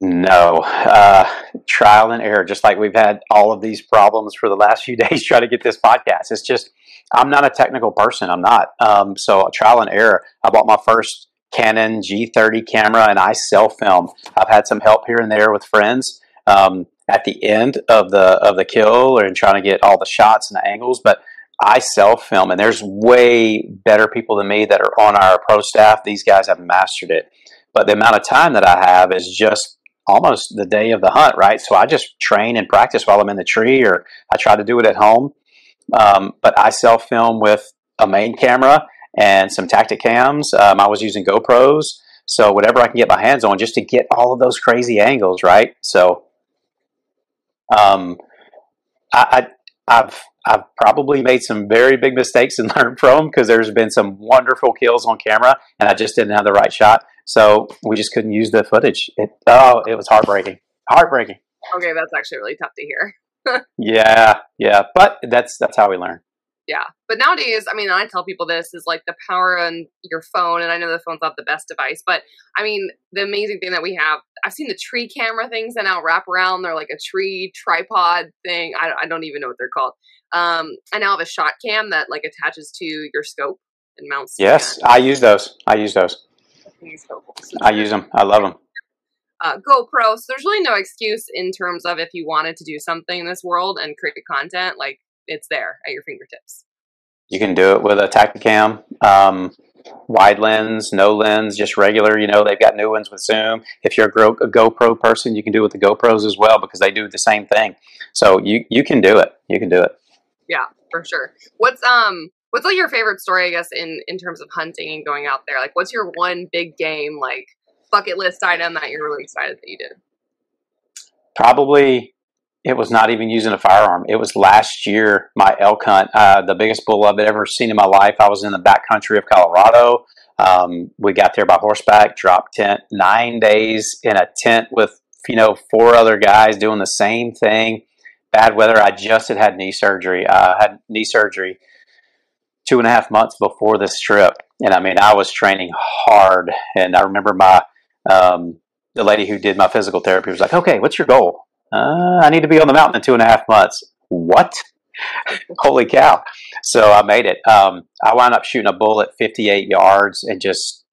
No, uh, trial and error. Just like we've had all of these problems for the last few <laughs> days trying to get this podcast. It's just I'm not a technical person. I'm not. Um, so trial and error. I bought my first Canon G30 camera and I self film. I've had some help here and there with friends um, at the end of the of the kill and trying to get all the shots and the angles, but. I self film, and there's way better people than me that are on our pro staff. These guys have mastered it, but the amount of time that I have is just almost the day of the hunt, right? So I just train and practice while I'm in the tree, or I try to do it at home. Um, but I self film with a main camera and some Tactacams. Um, I was using GoPros, so whatever I can get my hands on, just to get all of those crazy angles, right? So, um, I, I I've I've probably made some very big mistakes and <laughs> learned from them because there's been some wonderful kills on camera, and I just didn't have the right shot. So we just couldn't use the footage. It, oh, it was heartbreaking. Heartbreaking. Okay, that's actually really tough to hear. <laughs> Yeah, yeah. But that's that's how we learn. Yeah. But nowadays, I mean, I tell people this is like the power on your phone, and I know the phone's not the best device, but I mean, the amazing thing that we have, I've seen the tree camera things that now wrap around. They're like a tree tripod thing. I, I don't even know what they're called. Um, I now have a shot cam that like attaches to your scope and mounts. Yes, I use those. I use those. These so cool. So I use them. I love them. Uh, GoPro. So there's really no excuse in terms of if you wanted to do something in this world and create content, like it's there at your fingertips. You can do it with a Tactacam, um, wide lens, no lens, just regular. You know, they've got new ones with zoom. If you're a, Gro- a GoPro person, you can do it with the GoPros as well because they do the same thing. So you you can do it. You can do it. Yeah, for sure. What's um what's like your favorite story, I guess, in in terms of hunting and going out there? Like, what's your one big game like bucket list item that you're really excited that you did? Probably it was not even using a firearm. It was last year my elk hunt, uh, the biggest bull I've ever seen in my life. I was in the back country of Colorado. Um, we got there by horseback, dropped tent, nine days in a tent with you know four other guys doing the same thing. Bad weather. I just had had knee surgery. I had knee surgery two and a half months before this trip, and I mean I was training hard. And I remember my um, the lady who did my physical therapy was like, "Okay, what's your goal?" Uh, I need to be on the mountain in two and a half months. What? <laughs> Holy cow! So I made it. Um, I wound up shooting a bull at 58 yards, and just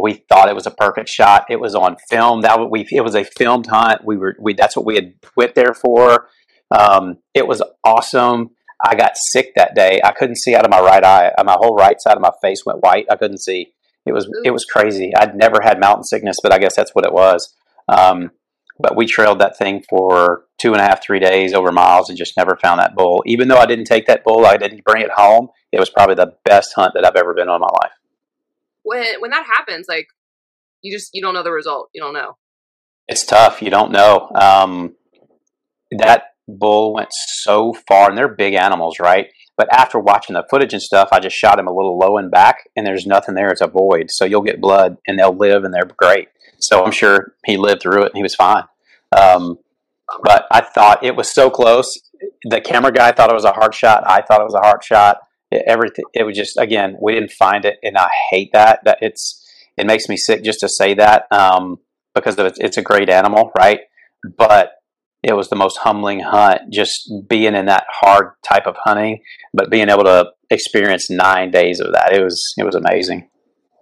we thought it was a perfect shot. It was on film. That we it was a filmed hunt. We were we that's what we had went there for. Um, it was awesome. I got sick that day. I couldn't see out of my right eye. My whole right side of my face went white. I couldn't see. It was it was crazy. I'd never had mountain sickness, but I guess that's what it was. Um, but we trailed that thing for two and a half, three days over miles and just never found that bull. Even though I didn't take that bull, I didn't bring it home. It was probably the best hunt that I've ever been on in my life. When when that happens, like you just you don't know the result. You don't know. It's tough. You don't know. Um, that bull went so far, and they're big animals, right? But after watching the footage and stuff, I just shot him a little low and back, and there's nothing there. It's a void. So you'll get blood, and they'll live, and they're great. So I'm sure he lived through it, and he was fine. Um, but I thought it was so close. The camera guy thought it was a hard shot. I thought it was a hard shot. It, everything. It was just again, we didn't find it, and I hate that. That it's it makes me sick just to say that um, because it's, it's a great animal, right? But it was the most humbling hunt, just being in that hard type of hunting, but being able to experience nine days of that. It was it was amazing.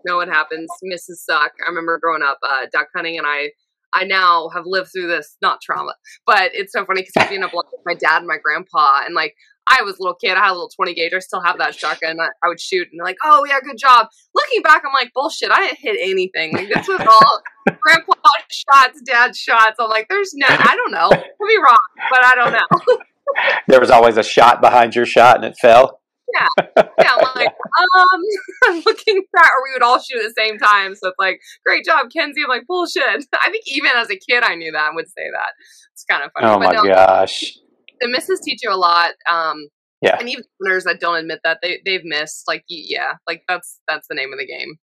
know what happens. Misses suck. I remember growing up uh, duck hunting, and I I now have lived through this, not trauma, but it's so funny because I've been up with my dad and my grandpa, and like I was a little kid, I had a little 20 gauge, I still have that shotgun. I, I would shoot, and they're like, "Oh yeah, good job." Looking back, I'm like, "Bullshit! I didn't hit anything. Like this was all <laughs> grandpa shots, dad shots." I'm like, "There's no, I don't know. Could be wrong, but I don't know." <laughs> there was always a shot behind your shot, and it fell. Yeah, <laughs> yeah. I'm like, um, I'm looking back, or we would all shoot at the same time. So it's like, great job, Kenzie. I'm like, bullshit. I think even as a kid, I knew that and would say that. It's kind of funny. Oh my no, gosh. The misses teach you a lot. Um, yeah. And even winners that don't admit that they they've missed, like, yeah, like that's that's the name of the game.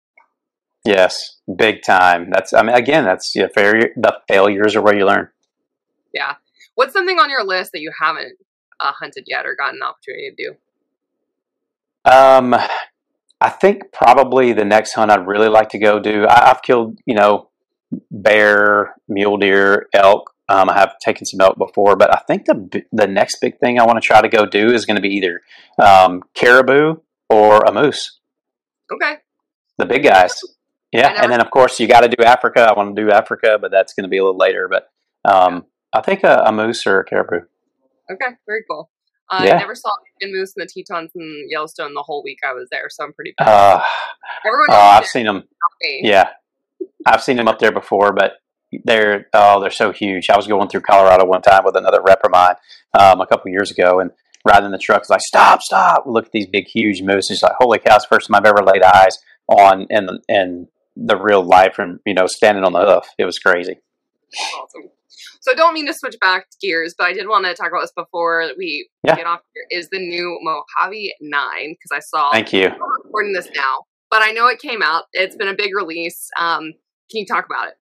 Yes, big time. That's I mean, again, that's yeah, failure. The failures are where you learn. Yeah. What's something on your list that you haven't uh, hunted yet or gotten an opportunity to do? Um, I think probably the next hunt I'd really like to go do. I, have killed, you know, bear, mule deer, elk. Um, I have taken some elk before, but I think the the next big thing I want to try to go do is going to be either um, caribou or a moose. Okay. The big guys. Yeah, and then of course you got to do Africa. I want to do Africa, but that's going to be a little later. But um, I think a, a moose or a caribou. Okay, very cool. Uh, yeah. I never saw a moose in the Tetons in Yellowstone the whole week I was there, so I'm pretty. Uh, Everyone. Uh, I've seen them. Yeah, I've seen them up there before, but they're oh they're so huge. I was going through Colorado one time with another rep of mine um, a couple years ago, and riding the truck, like stop, stop. Look at these big, huge mooses. Like holy cow, it's the first time I've ever laid eyes on in in the real life, and you know standing on the hoof. It was crazy. Awesome. So I don't mean to switch back gears, but I did want to talk about this before we yeah. get off here. Is the new Mojave Nine because I saw. Thank you. I'm recording this now, but I know it came out. It's been a big release. Um, can you talk about it?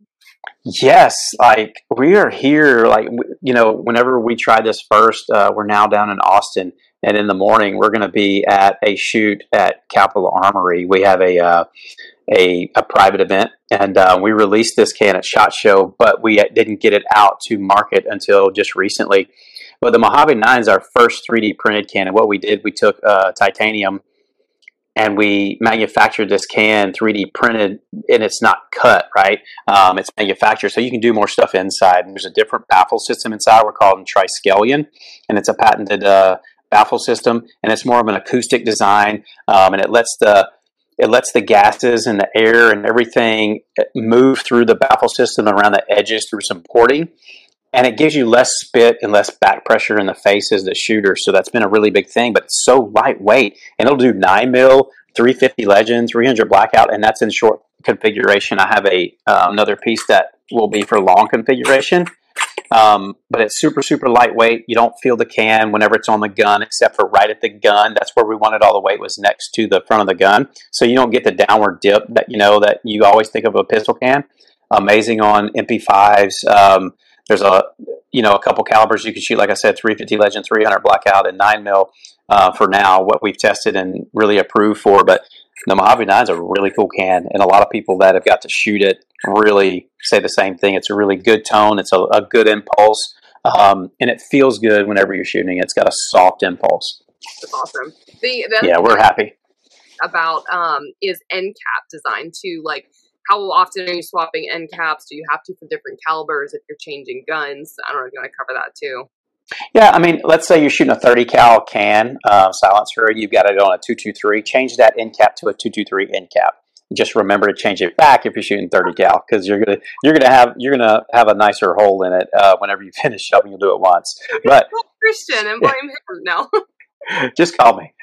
Yes, like we are here. Like you know, whenever we tried this first, uh, we're now down in Austin, and in the morning we're going to be at a shoot at Capitol Armory. We have a uh, a, a private event, and uh, we released this can at Shot Show, but we didn't get it out to market until just recently. But the Mojave Nine is our first 3D printed can, and what we did, we took uh, titanium and we manufactured this can 3D printed, and it's not cut, right? Um, it's manufactured, so you can do more stuff inside. And there's a different baffle system inside. We're called Triskelion, and it's a patented uh, baffle system, and it's more of an acoustic design, um, and it lets the it lets the gases and the air and everything move through the baffle system around the edges through some porting. And it gives you less spit and less back pressure in the face as the shooter. So that's been a really big thing, but it's so lightweight. And it'll do 9 mil, 350 legend, 300 blackout, and that's in short configuration. I have a uh, another piece that will be for long configuration. Um, but it's super, super lightweight. You don't feel the can whenever it's on the gun, except for right at the gun. That's where we wanted all the weight was next to the front of the gun. So you don't get the downward dip that you know that you always think of a pistol can. Amazing on MP5s. Um, there's a you know a couple calibers you can shoot. Like I said, 350 Legend, 300 blackout, and 9 mil uh, for now. What we've tested and really approved for, but the Mojave 9 is a really cool can, and a lot of people that have got to shoot it really say the same thing. It's a really good tone, it's a, a good impulse, um, and it feels good whenever you're shooting. It's got a soft impulse. That's awesome. The, the yeah, we're happy. About um, is end cap designed to like how often are you swapping end caps? Do you have to for different calibers if you're changing guns? I don't know if you want to cover that too. Yeah, I mean, let's say you're shooting a 30 cal can uh, silencer, you've got it on a 223. Change that end cap to a 223 end cap. Just remember to change it back if you're shooting 30 cal because you're gonna you're gonna have you're gonna have a nicer hole in it uh, whenever you <laughs> finish shoving. You'll do it once, but <laughs> Christian and blame him now. <laughs> just call me.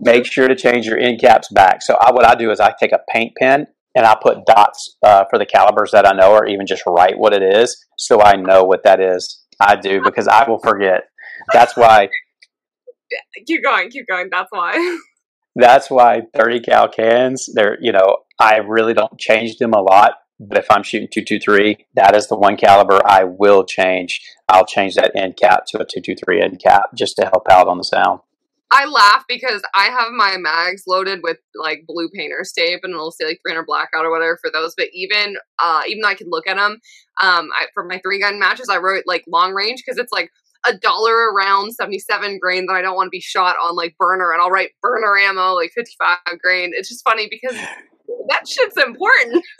Make sure to change your end caps back. So I, what I do is I take a paint pen and I put dots uh, for the calibers that I know, or even just write what it is, so I know what that is I do because I will forget. That's why. <laughs> Keep going, keep going. That's why. <laughs> That's why 30 cal cans, they're, you know, I really don't change them a lot. But if I'm shooting 223, that is the one caliber I will change. I'll change that end cap to a 223 end cap just to help out on the sound. I laugh because I have my mags loaded with like blue painter's tape, and it'll say like 300 blackout or whatever for those. But even uh, even though I could look at them, um, I, for my three gun matches, I wrote like long range because it's like a dollar around 77 grain that I don't want to be shot on like burner, and I'll write burner ammo like 55 grain. It's just funny because that shit's important. <laughs>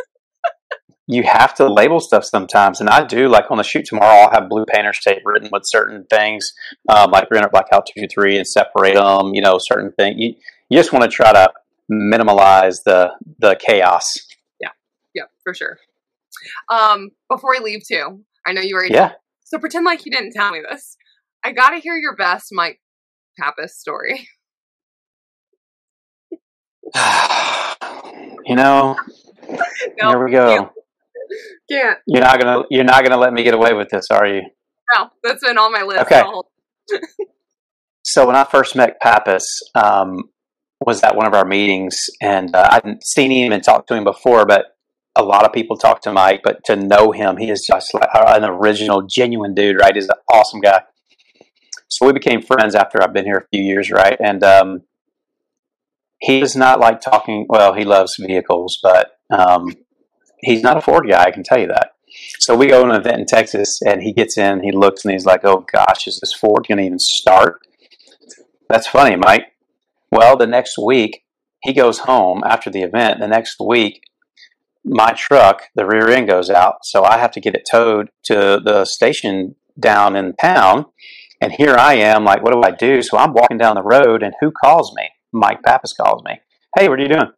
you have to label stuff sometimes. And I do, like on the shoot tomorrow, I'll have blue painter's tape written with certain things, um, like 300 blackout 223 and separate them, you know, certain things. You, you just want to try to minimize the, the chaos. Yeah, yeah, for sure. Um, before we leave too, I know you already Yeah. So pretend like you didn't tell me this. I got to hear your best Mike Pappas story. <laughs> <sighs> you know, No, here we go. Can't. You're not gonna you're not gonna let me get away with this, are you? No, that's been on my list. Okay. <laughs> So when I first met Pappas, um, was at one of our meetings, and uh, I hadn't seen him and talked to him before, but a lot of people talk to Mike, but to know him, he is just like an original, genuine dude, right? He's an awesome guy. So we became friends after I've been here a few years, right? And um, he is not like talking. Well, he loves vehicles, but um, he's not a Ford guy. I can tell you that. So we go to an event in Texas, and he gets in, he looks, and he's like, "Oh gosh, is this Ford going to even start?" That's funny, Mike. Well, the next week he goes home after the event. The next week, my truck, the rear end goes out, so I have to get it towed to the station down in town. And here I am, like, what do I do? So I'm walking down the road, and who calls me? Mike Pappas calls me. Hey, what are you doing?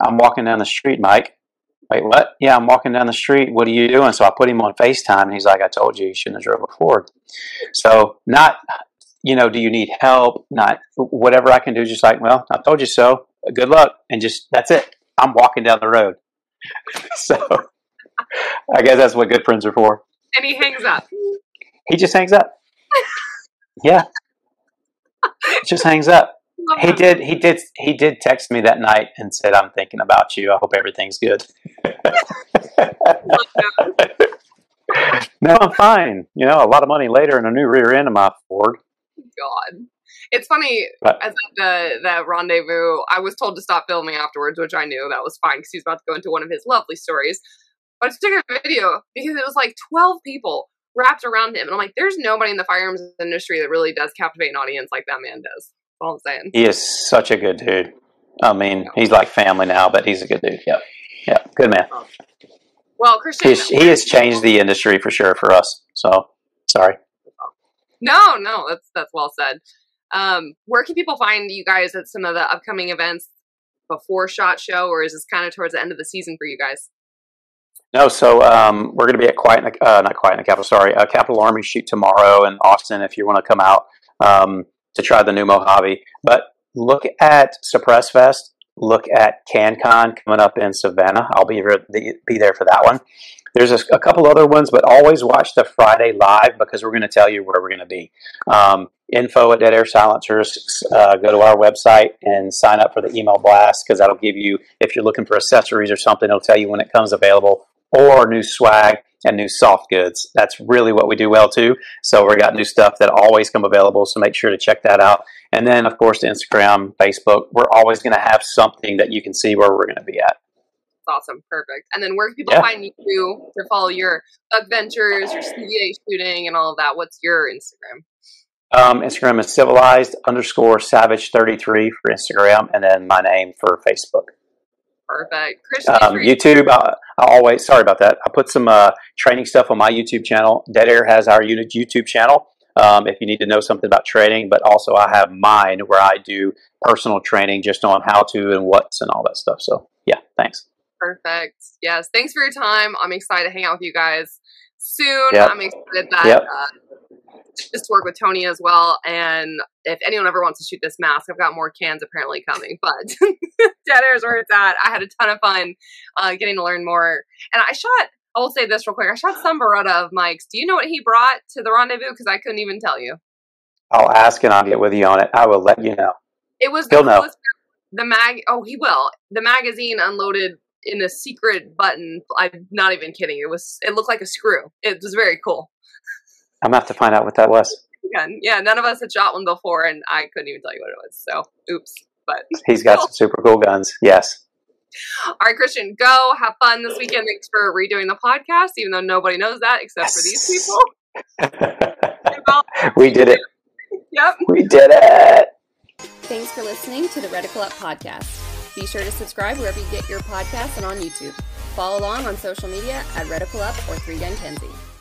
I'm walking down the street, Mike. Wait, what? Yeah, I'm walking down the street. What are you doing? So I put him on FaceTime, and he's like, I told you, you shouldn't have drove a Ford. So not, you know, do you need help? Not whatever I can do. Just like, well, I told you so. Good luck, and just that's it. I'm walking down the road. <laughs> so I guess that's what good friends are for. and he hangs up. He just hangs up. <laughs> Yeah, just hangs up. He did. He did. He did text me that night and said, "I'm thinking about you. I hope everything's good." No, I'm fine. You know, a lot of money later and a new rear end of my Ford. God. It's funny But- as the the rendezvous. I was told to stop filming afterwards, which I knew that was fine because he was about to go into one of his lovely stories. But I took a video because it was like twelve people wrapped around him, and I'm like, "There's nobody in the firearms industry that really does captivate an audience like that man does." That's all I'm saying. He is such a good dude. I mean, he's like family now, but he's a good dude. Yep. Yeah, good man. Well, Christian, He's, he has changed the industry for sure for us. So, sorry. no, no, that's that's well said. Um, where can people find you guys at some of the upcoming events before Shot Show, or is this kind of towards the end of the season for you guys? No, so um, we're going to be at Quiet, the- uh, not Quiet in the Capital, sorry, uh, Capitol Armory shoot tomorrow in Austin if you want to come out um, to try the new Mojave. But look at Suppress Fest, look at CanCon coming up in Savannah. I'll be, be there for that one. There's a, a couple other ones, but always watch the Friday live because we're going to tell you where we're going to be. Um, info at Dead Air Silencers. Uh, go to our website and sign up for the email blast because that'll give you, if you're looking for accessories or something, it'll tell you when it comes available or new swag and new soft goods. That's really what we do well too. So we've got new stuff that always come available. So make sure to check that out. And then of course Instagram, Facebook. We're always going to have something that you can see where we're going to be at. That's awesome, perfect. And then where can people Yeah. find you to follow your adventures, your CVA shooting, and all of that? What's your Instagram? Um, Instagram is civilized underscore savage 33 for Instagram, and then my name for Facebook. Perfect. Christian, Um, YouTube, I, I always, sorry about that. I put some uh, training stuff on my YouTube channel. Dead Air has our YouTube channel um, if you need to know something about trading, but also I have mine where I do personal training just on how to and what's and all that stuff. So, yeah, thanks. perfect. Yes. Thanks for your time. I'm excited to hang out with you guys soon. Yep. I'm excited that Yep. uh, just to work with Tony as well. And if anyone ever wants to shoot this mask, I've got more cans apparently coming. But <laughs> Dead Air is where it's at. I had a ton of fun uh, getting to learn more. And I shot. I will say this real quick. I shot some Beretta of Mike's. Do you know what he brought to the rendezvous? Because I couldn't even tell you. I'll ask and I'll get with you on it. I will let you know. It was He'll the know. The mag. Oh, he will. The magazine unloaded in a secret button. I'm not even kidding. It was. It looked like a screw. It was very cool. I'm going to have to find out what that was. Again, yeah. None of us had shot one before, and I couldn't even tell you what it was. So, oops. But <laughs> He's got some super cool guns. Yes. all right, Christian, go have fun this weekend. Thanks for redoing the podcast, even though nobody knows that except for these people. <laughs> We did it. yep. We did it. Thanks for listening to the Reticle Up podcast. Be sure to subscribe wherever you get your podcasts and on YouTube. Follow along on social media at Reticle Up or 3 Gun Kenzie.